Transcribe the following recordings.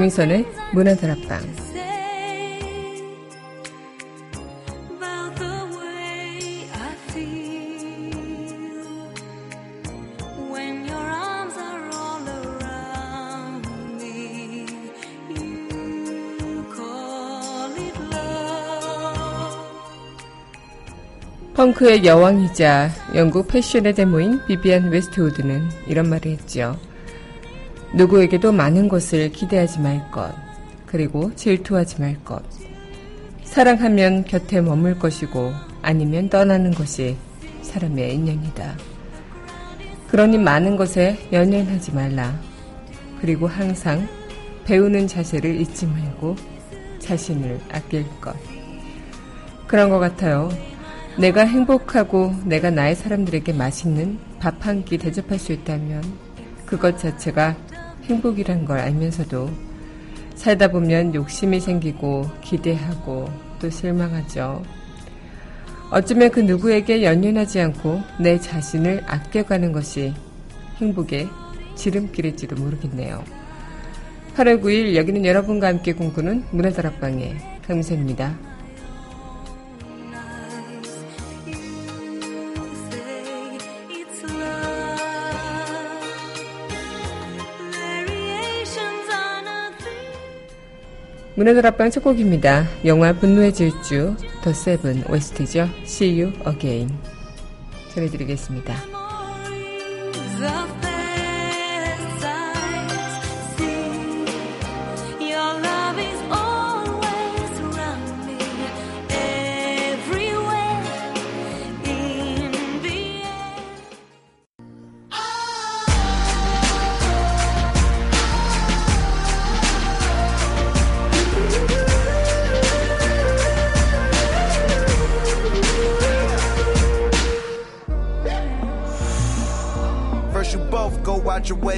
강민선의 문화다락방 펑크의 여왕이자 영국 패션의 데모인 비비안 웨스트우드는 이런 말을 했죠. 누구에게도 많은 것을 기대하지 말 것, 그리고 질투하지 말 것. 사랑하면 곁에 머물 것이고 아니면 떠나는 것이 사람의 인연이다. 그러니 많은 것에 연연하지 말라. 그리고 항상 배우는 자세를 잊지 말고 자신을 아낄 것. 그런 것 같아요. 내가 행복하고 내가 나의 사람들에게 맛있는 밥 한 끼 대접할 수 있다면 그것 자체가 행복이란 걸 알면서도 살다 보면 욕심이 생기고 기대하고 또 실망하죠. 어쩌면 그 누구에게 연연하지 않고 내 자신을 아껴가는 것이 행복의 지름길일지도 모르겠네요. 8월 9일 여기는 여러분과 함께 공부는 문화다락방의 강미선입니다. 문화들 앞방 첫 곡입니다. 영화 분노의 질주 더 세븐 OST죠. See You Again 전해드리겠습니다.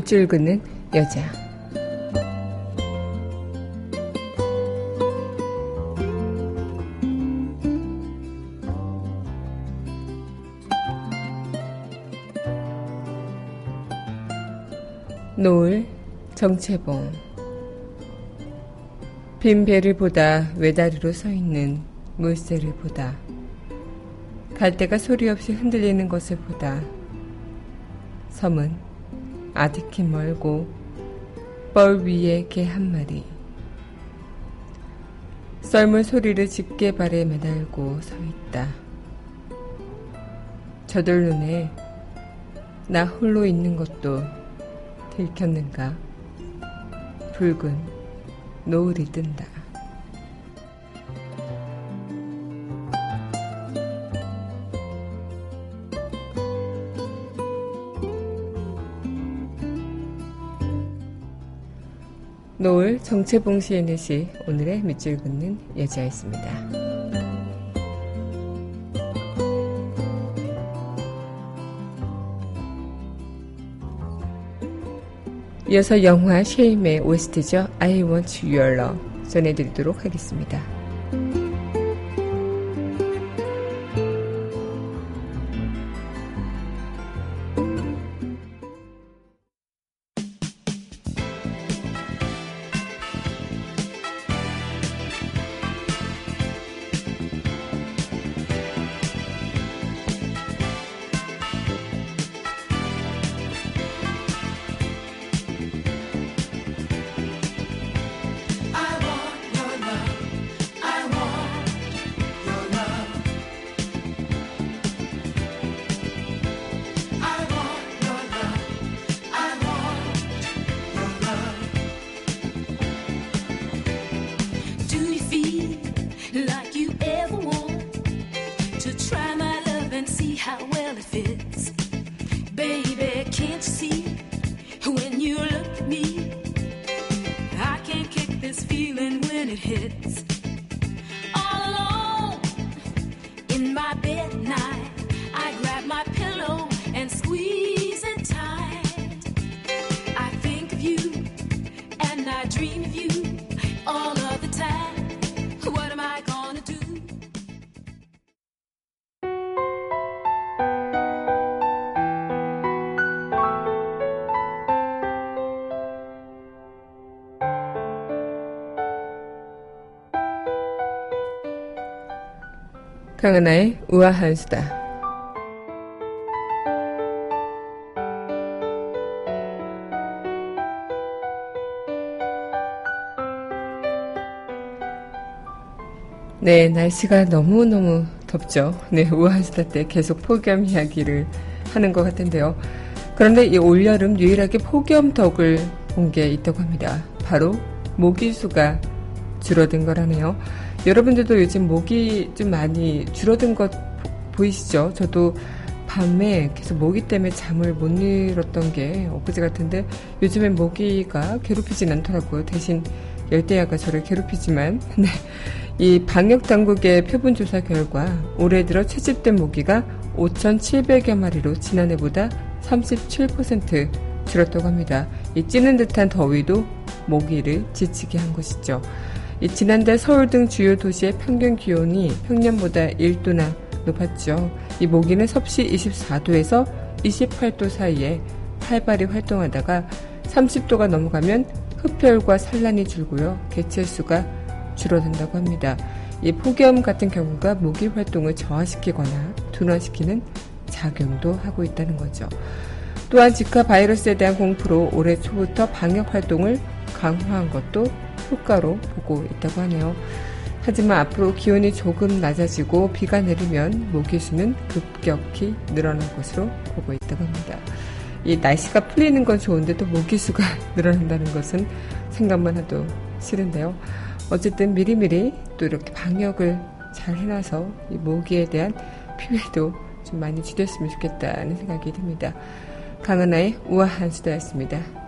밑줄 긋는 여자. 노을 정채봉. 빈 배를 보다 외다리로 서 있는 물새를 보다. 갈대가 소리 없이 흔들리는 것을 보다. 섬은 아득히 멀고 뻘 위에 개 한 마리 썰물 소리를 짙게 발에 매달고 서 있다. 저들 눈에 나 홀로 있는 것도 들켰는가? 붉은 노을이 뜬다. 정채봉 시인의 시 오늘의 밑줄 긋는 여자였습니다. 이어서 영화 쉐임의 OST죠. I Want Your Love 전해드리도록 하겠습니다. 강은하의 우아한 수다. 네, 날씨가 너무너무 덥죠. 네, 우아한 수다 때 계속 폭염 이야기를 하는 것 같은데요. 그런데 이 올여름 유일하게 폭염 덕을 본 게 있다고 합니다. 바로 모기수가 줄어든 거라네요. 여러분들도 요즘 모기 좀 많이 줄어든 것 보이시죠? 저도 밤에 계속 모기 때문에 잠을 못 잃었던 게 엊그제 같은데 요즘엔 모기가 괴롭히진 않더라고요. 대신 열대야가 저를 괴롭히지만 네. 이 방역 당국의 표본 조사 결과 올해 들어 채집된 모기가 5,700여 마리로 지난해보다 37% 줄었다고 합니다. 이 찌는 듯한 더위도 모기를 지치게 한 것이죠. 지난달 서울 등 주요 도시의 평균 기온이 평년보다 1도나 높았죠. 이 모기는 섭씨 24도에서 28도 사이에 활발히 활동하다가 30도가 넘어가면 흡혈과 산란이 줄고요. 개체수가 줄어든다고 합니다. 이 폭염 같은 경우가 모기 활동을 저하시키거나 둔화시키는 작용도 하고 있다는 거죠. 또한 지카 바이러스에 대한 공포로 올해 초부터 방역 활동을 강화한 것도 효과로 보고 있다고 하네요. 하지만 앞으로 기온이 조금 낮아지고 비가 내리면 모기 수는 급격히 늘어날 것으로 보고 있다고 합니다. 이 날씨가 풀리는 건 좋은데 또 모기 수가 늘어난다는 것은 생각만 해도 싫은데요. 어쨌든 미리미리 또 이렇게 방역을 잘 해놔서 이 모기에 대한 피해도 좀 많이 줄였으면 좋겠다는 생각이 듭니다. 강은하의 우아한 수다였습니다.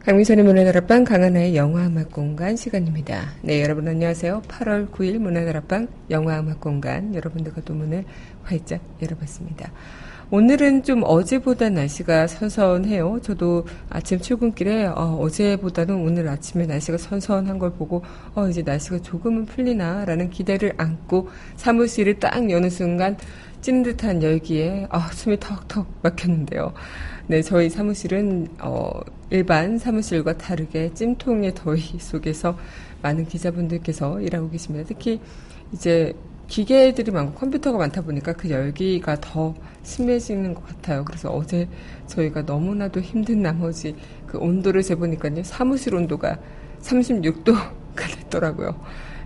강민선의 문화다락방 강하나의 영화음악 공간 시간입니다. 네, 여러분 안녕하세요. 8월 9일 문화다락방 영화음악 공간 여러분들과 또 문을 활짝 열어봤습니다. 오늘은 좀 어제보다 날씨가 선선해요. 저도 아침 출근길에 어, 제보다는 오늘 아침에 날씨가 선선한 걸 보고 어, 이제 날씨가 조금은 풀리나라는 기대를 안고 사무실을 딱 여는 순간 찌는 듯한 열기에 아, 숨이 턱턱 막혔는데요. 네, 저희 사무실은 어, 일반 사무실과 다르게 찜통의 더위 속에서 많은 기자분들께서 일하고 계십니다. 특히 이제 기계들이 많고 컴퓨터가 많다 보니까 그 열기가 더 심해지는 것 같아요. 그래서 어제 저희가 너무나도 힘든 나머지 그 온도를 재보니까요. 사무실 온도가 36도가 됐더라고요.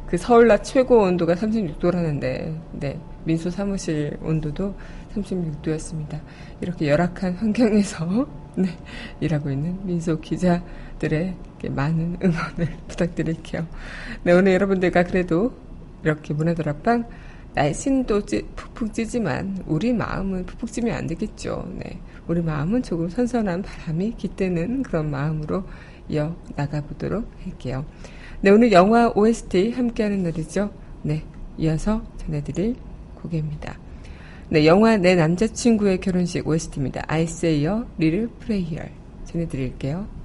그 서울 낮 최고 온도가 36도라는데, 네. 민소 사무실 온도도 36도였습니다. 이렇게 열악한 환경에서 네, 일하고 있는 민소 기자들의 많은 응원을 부탁드릴게요. 네, 오늘 여러분들과 그래도 이렇게 날씨는 또 찌, 푹푹 찌지만 우리 마음은 푹푹 찌면 안 되겠죠. 네, 우리 마음은 조금 선선한 바람이 깃드는 그런 마음으로 이어 나가보도록 할게요. 네, 오늘 영화 OST 함께하는 날이죠. 네, 이어서 전해드릴 곡입니다. 네, 영화 내 남자친구의 결혼식 OST입니다. I say a little prayer 전해드릴게요.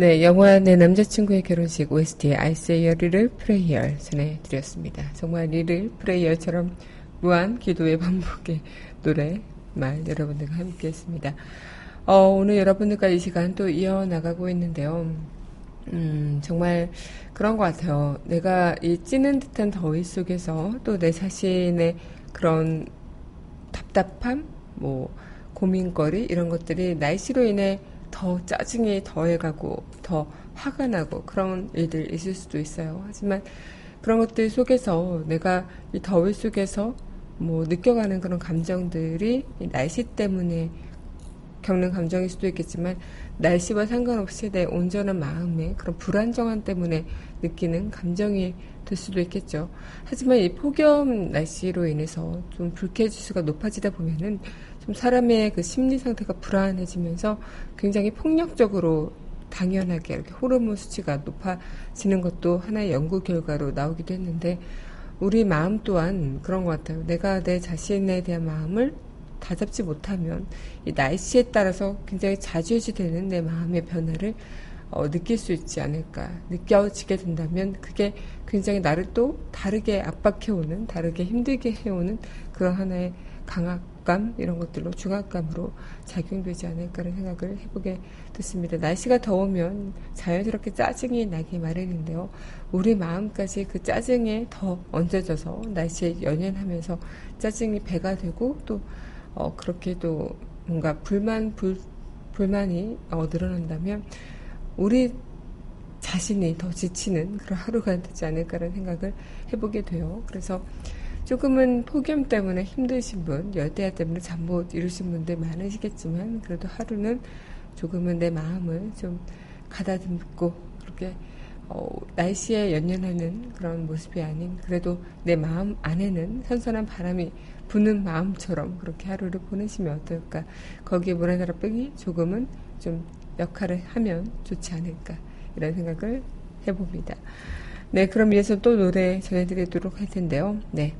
네, 영화 내 남자친구의 결혼식 OST의 I Say a Little Prayer 전해드렸습니다. 정말 리를 프레이어처럼 무한 기도의 반복의 노래 말 여러분들과 함께 했습니다. 어, 오늘 여러분들과 이 시간 또 이어나가고 있는데요. 음, 정말 그런 것 같아요. 내가 이 찌는 듯한 더위 속에서 또 내 자신의 그런 답답함, 뭐, 고민거리, 이런 것들이 날씨로 인해 더 짜증이 더해가고 더 화가 나고 그런 일들 있을 수도 있어요. 하지만 그런 것들 속에서 내가 이 더위 속에서 뭐 느껴가는 그런 감정들이 날씨 때문에 겪는 감정일 수도 있겠지만 날씨와 상관없이 내 온전한 마음의 그런 불안정함 때문에 느끼는 감정이 될 수도 있겠죠. 하지만 이 폭염 날씨로 인해서 좀 불쾌지수가 높아지다 보면은 좀 사람의 그 심리 상태가 불안해지면서 굉장히 폭력적으로 당연하게 이렇게 호르몬 수치가 높아지는 것도 하나의 연구 결과로 나오기도 했는데 우리 마음 또한 그런 것 같아요. 내가 내 자신에 대한 마음을 다잡지 못하면 이 날씨에 따라서 굉장히 자주해지되는 내 마음의 변화를 어, 느낄 수 있지 않을까. 느껴지게 된다면 그게 굉장히 나를 또 다르게 압박해오는, 다르게 힘들게 해오는 그런 하나의 강압 감, 이런 것들로 중압감으로 작용되지 않을까라는 생각을 해보게 됐습니다. 날씨가 더우면 자연스럽게 짜증이 나기 마련인데요. 우리 마음까지 그 짜증에 더 얹어져서 날씨에 연연하면서 짜증이 배가 되고 또 어, 그렇게 또 뭔가 불만, 불, 불만이 어, 늘어난다면 우리 자신이 더 지치는 그런 하루가 되지 않을까라는 생각을 해보게 돼요. 그래서 조금은 폭염 때문에 힘드신 분, 열대야 때문에 잠 못 이루신 분들 많으시겠지만 그래도 하루는 조금은 내 마음을 좀 가다듬고 그렇게 어, 날씨에 연연하는 그런 모습이 아닌 그래도 내 마음 안에는 선선한 바람이 부는 마음처럼 그렇게 하루를 보내시면 어떨까 거기에 문화다락병이 조금은 좀 역할을 하면 좋지 않을까 이런 생각을 해봅니다. 네, 그럼 이어서 또 노래 전해드리도록 할 텐데요. 네.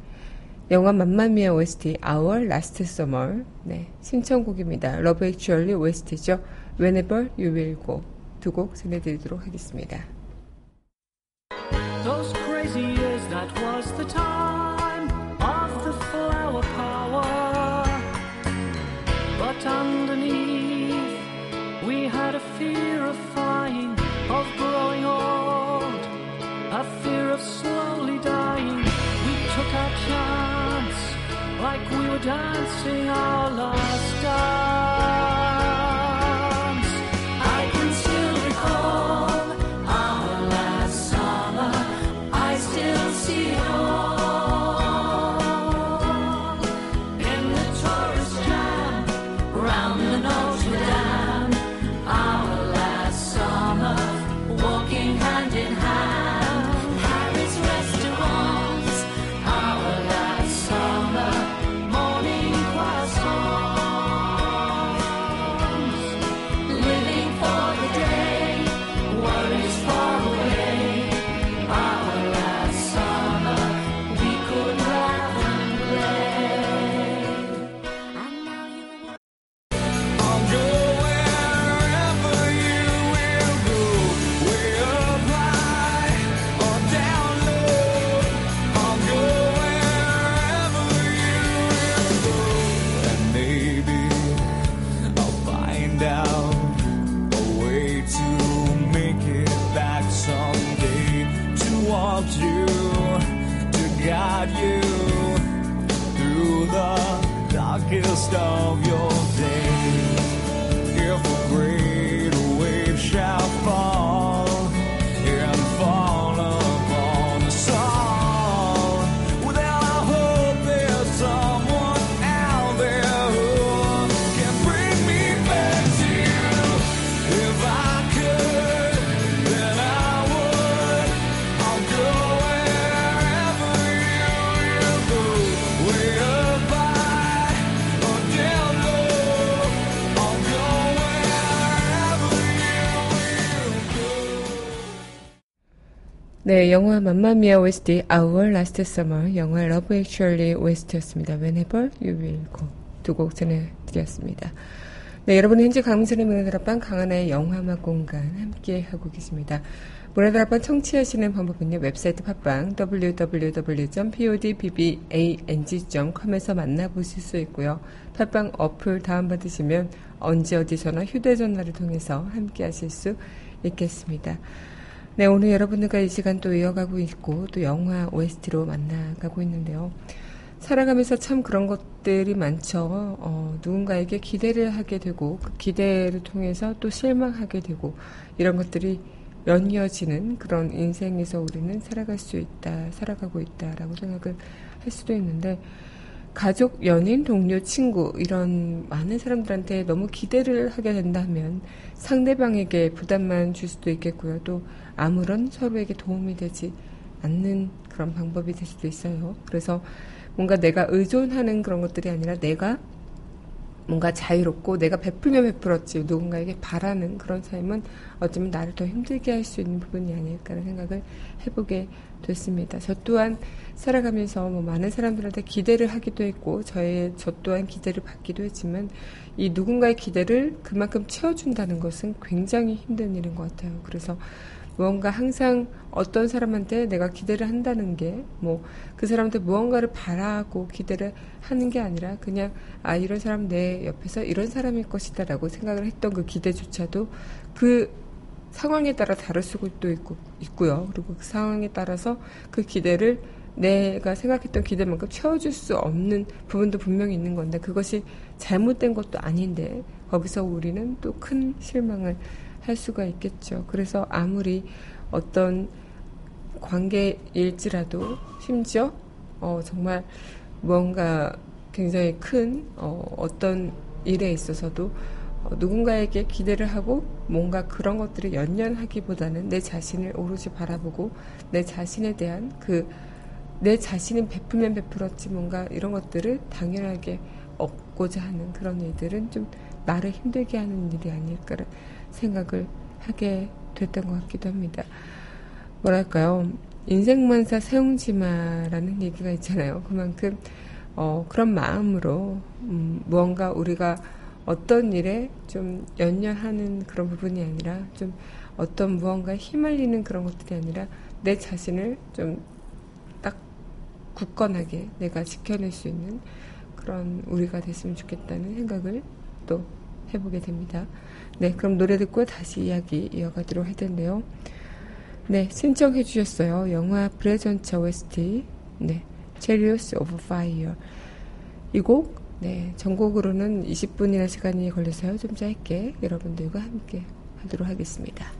영화 맘마미아 OST Our Last Summer 네, 신청곡입니다. Love Actually OST죠. Whenever You Will Go 두곡 전해드리도록 하겠습니다. Those crazy years, that was the time dancing all night. 네, 영화 맘마미아 OST Our Last Summer, 영화 Love Actually OST였습니다. Whenever You Will Go 두곡 전해드렸습니다. 네, 여러분 현재 강민선의 문화다락방 강하나의 영화음악 공간 함께 하고 계십니다. 문화다락방 청취하시는 방법은요. 웹사이트 팟빵 www.podbbang.com에서 만나보실 수 있고요. 팟빵 어플 다운받으시면 언제 어디서나 휴대전화를 통해서 함께 하실 수 있겠습니다. 네, 오늘 여러분들과 이 시간 또 이어가고 있고, 또 영화 OST로 만나가고 있는데요. 살아가면서 참 그런 것들이 많죠. 어, 누군가에게 기대를 하게 되고, 그 기대를 통해서 또 실망하게 되고, 이런 것들이 연이어지는 그런 인생에서 우리는 살아갈 수 있다, 살아가고 있다라고 생각을 할 수도 있는데, 가족, 연인, 동료, 친구 이런 많은 사람들한테 너무 기대를 하게 된다면 상대방에게 부담만 줄 수도 있겠고요. 또 아무런 서로에게 도움이 되지 않는 그런 방법이 될 수도 있어요. 그래서 뭔가 내가 의존하는 그런 것들이 아니라 내가 뭔가 자유롭고 내가 베풀면 베풀었지 누군가에게 바라는 그런 삶은 어쩌면 나를 더 힘들게 할 수 있는 부분이 아닐까라는 생각을 해보게 됐습니다. 저 또한 살아가면서 뭐 많은 사람들한테 기대를 하기도 했고 저의 저 또한 기대를 받기도 했지만 이 누군가의 기대를 그만큼 채워준다는 것은 굉장히 힘든 일인 것 같아요. 그래서 무언가 항상 어떤 사람한테 내가 기대를 한다는 게 뭐 그 사람한테 무언가를 바라고 기대를 하는 게 아니라 그냥 아 이런 사람 내 옆에서 이런 사람일 것이다라고 생각을 했던 그 기대조차도 그 상황에 따라 다를 수도 있고 있고요. 그리고 그 상황에 따라서 그 기대를 내가 생각했던 기대만큼 채워줄 수 없는 부분도 분명히 있는 건데 그것이 잘못된 것도 아닌데 거기서 우리는 또 큰 실망을 할 수가 있겠죠. 그래서 아무리 어떤 관계일지라도 심지어 어, 정말 무언가 굉장히 큰 어, 어떤 일에 있어서도 어, 누군가에게 기대를 하고 뭔가 그런 것들을 연연하기보다는 내 자신을 오롯이 바라보고 내 자신에 대한 그 내 자신은 베풀면 베풀었지 뭔가 이런 것들을 당연하게 얻고자 하는 그런 일들은 좀 나를 힘들게 하는 일이 아닐까라는 생각을 하게 됐던 것 같기도 합니다. 뭐랄까요. 인생만사 세웅지마라는 얘기가 있잖아요. 그만큼 어, 그런 마음으로 음, 무언가 우리가 어떤 일에 좀 연연하는 그런 부분이 아니라 좀 어떤 무언가 휘말리는 그런 것들이 아니라 내 자신을 좀딱 굳건하게 내가 지켜낼 수 있는 그런 우리가 됐으면 좋겠다는 생각을 또 해보게 됩니다. 네, 그럼 노래 듣고 다시 이야기 이어가도록 할 텐데요. 네, 신청해 주셨어요. 영화 브레전처 OST, 네, Chariots of Fire. 이 곡, 네, 전곡으로는 20분이나 시간이 걸려서요. 좀 짧게 여러분들과 함께 하도록 하겠습니다.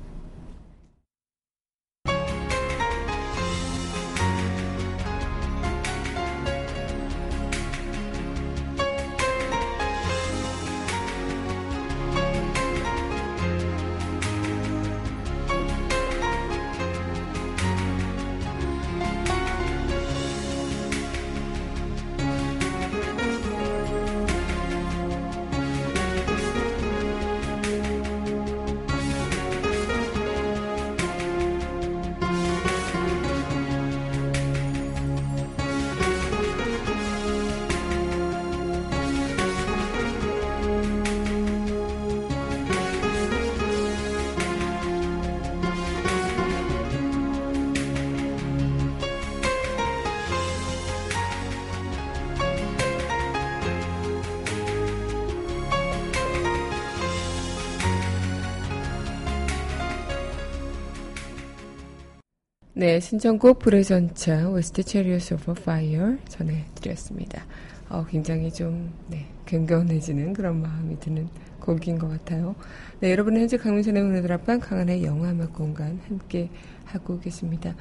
네, 신청곡 불의 전차 Chariots of Fire 전해드렸습니다. 어, 굉장히 좀 네, 경건해지는 그런 마음이 드는 곡인 것 같아요. 네, 여러분은 현재 강민선의 문화다락방 강한의 영화 음악 공간 함께 하고 계십니다.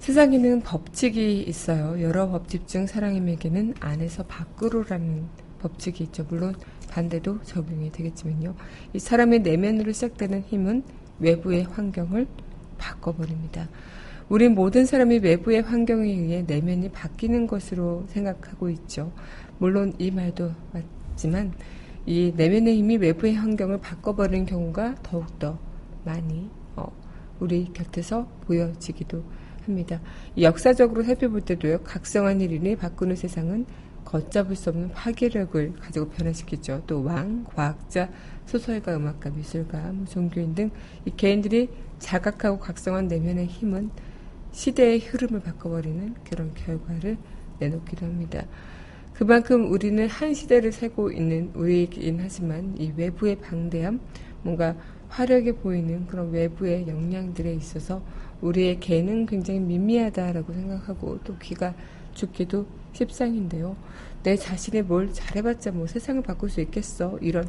세상에는 법칙이 있어요. 여러 법칙 중 사람에게는 안에서 밖으로라는 법칙이 있죠. 물론 반대도 적용이 되겠지만요. 이 사람의 내면으로 시작되는 힘은 외부의 환경을 바꿔버립니다. 우리 모든 사람이 외부의 환경에 의해 내면이 바뀌는 것으로 생각하고 있죠. 물론 이 말도 맞지만 이 내면의 힘이 외부의 환경을 바꿔버리는 경우가 더욱더 많이 어, 우리 곁에서 보여지기도 합니다. 역사적으로 살펴볼 때도요. 각성한 일인이 바꾸는 세상은 걷잡을 수 없는 파괴력을 가지고 변화시키죠. 또 왕, 과학자, 소설가, 음악가, 미술가, 뭐 종교인 등 이 개인들이 자각하고 각성한 내면의 힘은 시대의 흐름을 바꿔버리는 그런 결과를 내놓기도 합니다. 그만큼 우리는 한 시대를 살고 있는 우리이긴 하지만 이 외부의 방대함, 뭔가 화려하게 보이는 그런 외부의 역량들에 있어서 우리의 개는 굉장히 미미하다라고 생각하고 또 귀가 죽기도 십상인데요. 내 자신이 뭘 잘해봤자 뭐 세상을 바꿀 수 있겠어. 이런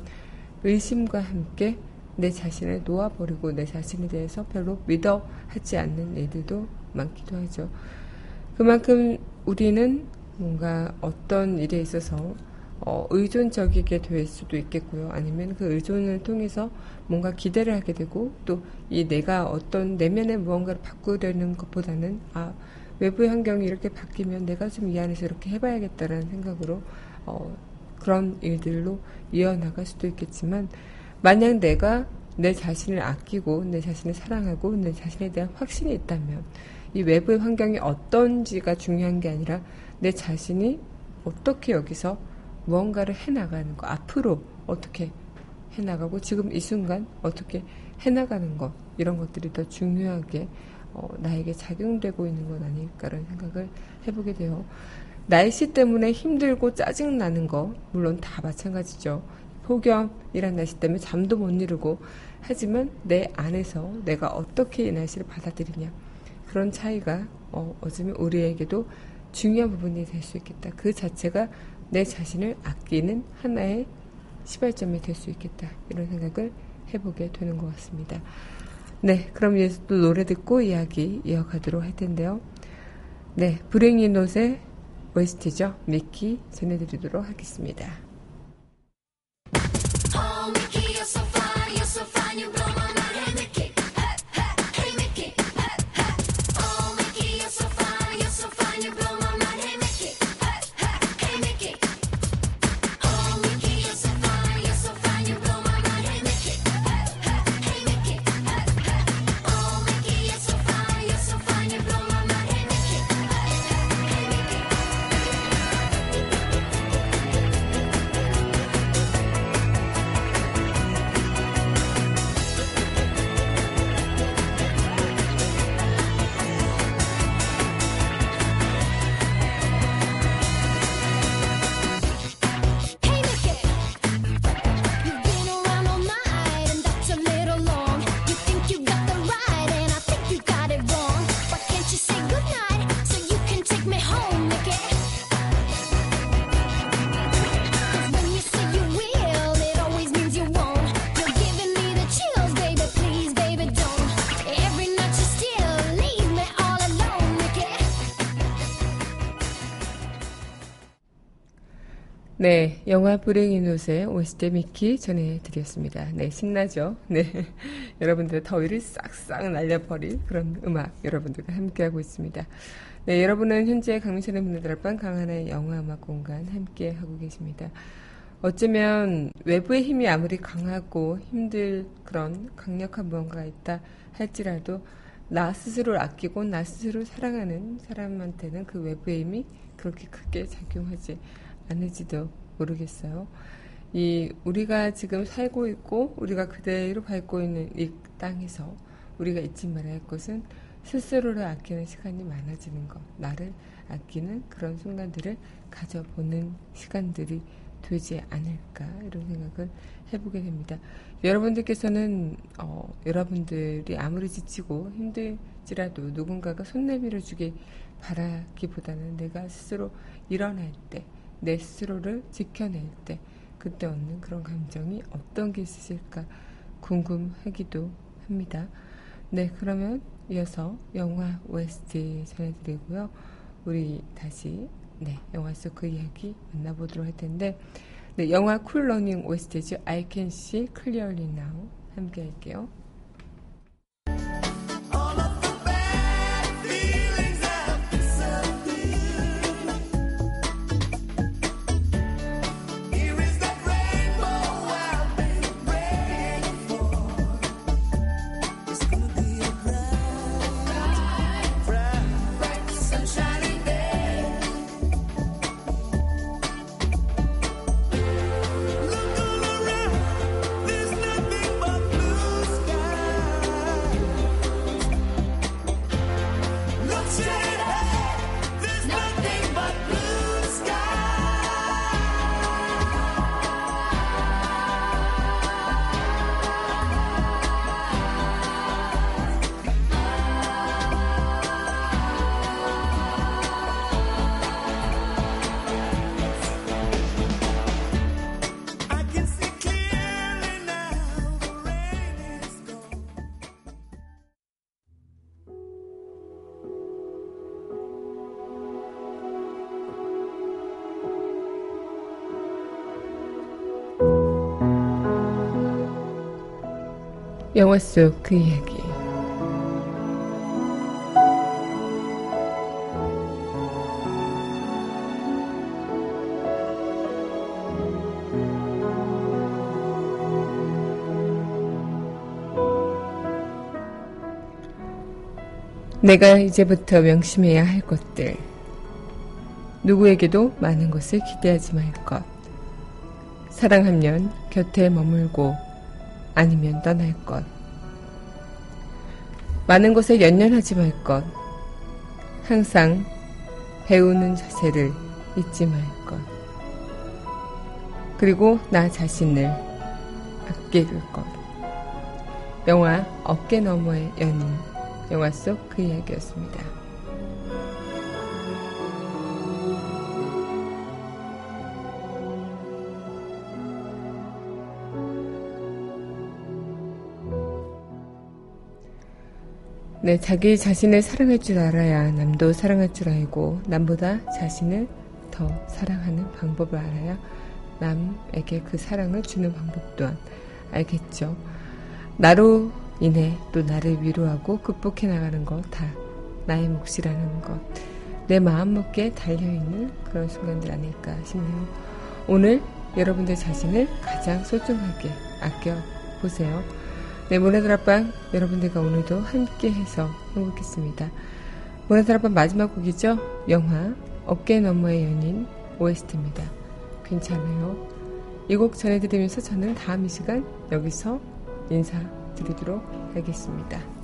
의심과 함께 내 자신을 놓아버리고 내 자신에 대해서 별로 믿어 하지 않는 애들도 많기도 하죠. 그만큼 우리는 뭔가 어떤 일에 있어서 어, 의존적이게 될 수도 있겠고요. 아니면 그 의존을 통해서 뭔가 기대를 하게 되고 또 이 내가 어떤 내면의 무언가를 바꾸려는 것보다는 아 외부의 환경이 이렇게 바뀌면 내가 좀 이 안에서 이렇게 해봐야겠다라는 생각으로 어, 그런 일들로 이어나갈 수도 있겠지만 만약 내가 내 자신을 아끼고 내 자신을 사랑하고 내 자신에 대한 확신이 있다면 이 외부의 환경이 어떤지가 중요한 게 아니라 내 자신이 어떻게 여기서 무언가를 해나가는 거, 앞으로 어떻게 해나가고 지금 이 순간 어떻게 해나가는 것, 이런 것들이 더 중요하게 어, 나에게 작용되고 있는 건 아닐까라는 생각을 해보게 돼요. 날씨 때문에 힘들고 짜증나는 거, 물론 다 마찬가지죠. 폭염이란 날씨 때문에 잠도 못 이루고, 하지만 내 안에서 내가 어떻게 이 날씨를 받아들이냐. 그런 차이가 어, 어쩌면 우리에게도 중요한 부분이 될 수 있겠다. 그 자체가 내 자신을 아끼는 하나의 시발점이 될 수 있겠다. 이런 생각을 해보게 되는 것 같습니다. 네, 그럼 이제 또 노래 듣고 이야기 이어가도록 할 텐데요. 네, Bring It On의 OST죠. Mickey 전해드리도록 하겠습니다. 네, 영화 불행인 옷의 OST 미키 전해드렸습니다. 네, 신나죠? 네. 여러분들의 더위를 싹싹 날려버릴 그런 음악 여러분들과 함께하고 있습니다. 네, 여러분은 현재 강민선의 문화들 앞방 강한의 영화 음악 공간 함께하고 계십니다. 어쩌면 외부의 힘이 아무리 강하고 힘들 그런 강력한 무언가가 있다 할지라도 나 스스로를 아끼고 나 스스로 사랑하는 사람한테는 그 외부의 힘이 그렇게 크게 작용하지 않을지도 모르겠어요. 이 우리가 지금 살고 있고 우리가 그대로 밟고 있는 이 땅에서 우리가 잊지 말아야 할 것은 스스로를 아끼는 시간이 많아지는 것, 나를 아끼는 그런 순간들을 가져보는 시간들이 되지 않을까 이런 생각을 해보게 됩니다. 여러분들께서는 어, 여러분들이 아무리 지치고 힘들지라도 누군가가 손 내밀어 주길 바라기보다는 내가 스스로 일어날 때, 내 스스로를 지켜낼 때 그때 얻는 그런 감정이 어떤 게 있으실까 궁금하기도 합니다. 네, 그러면 이어서 영화 OST 전해드리고요. 우리 다시 네, 영화 속 그 이야기 만나보도록 할 텐데 네, 영화 쿨러닝 OST죠. I Can See Clearly Now 함께 할게요. 영화 속 그 이야기. 내가 이제부터 명심해야 할 것들. 누구에게도 많은 것을 기대하지 말 것. 사랑하면 곁에 머물고 아니면 떠날 것. 많은 것에 연연하지 말 것. 항상 배우는 자세를 잊지 말 것. 그리고 나 자신을 아낄 것. 영화 어깨 너머의 연인. 영화 속 그 이야기였습니다. 네, 자기 자신을 사랑할 줄 알아야 남도 사랑할 줄 알고 남보다 자신을 더 사랑하는 방법을 알아야 남에게 그 사랑을 주는 방법 또한 알겠죠. 나로 인해 또 나를 위로하고 극복해 나가는 것 다 나의 몫이라는 것. 내 마음먹기에 달려있는 그런 순간들 아닐까 싶네요. 오늘 여러분들 자신을 가장 소중하게 아껴보세요. 네, 앞방 여러분들과 오늘도 함께 해서 행복했습니다. 앞방 마지막 곡이죠. 영화 어깨 너머의 연인 OST입니다. 괜찮아요. 이 곡 전해드리면서 저는 다음 이 시간 여기서 인사드리도록 하겠습니다.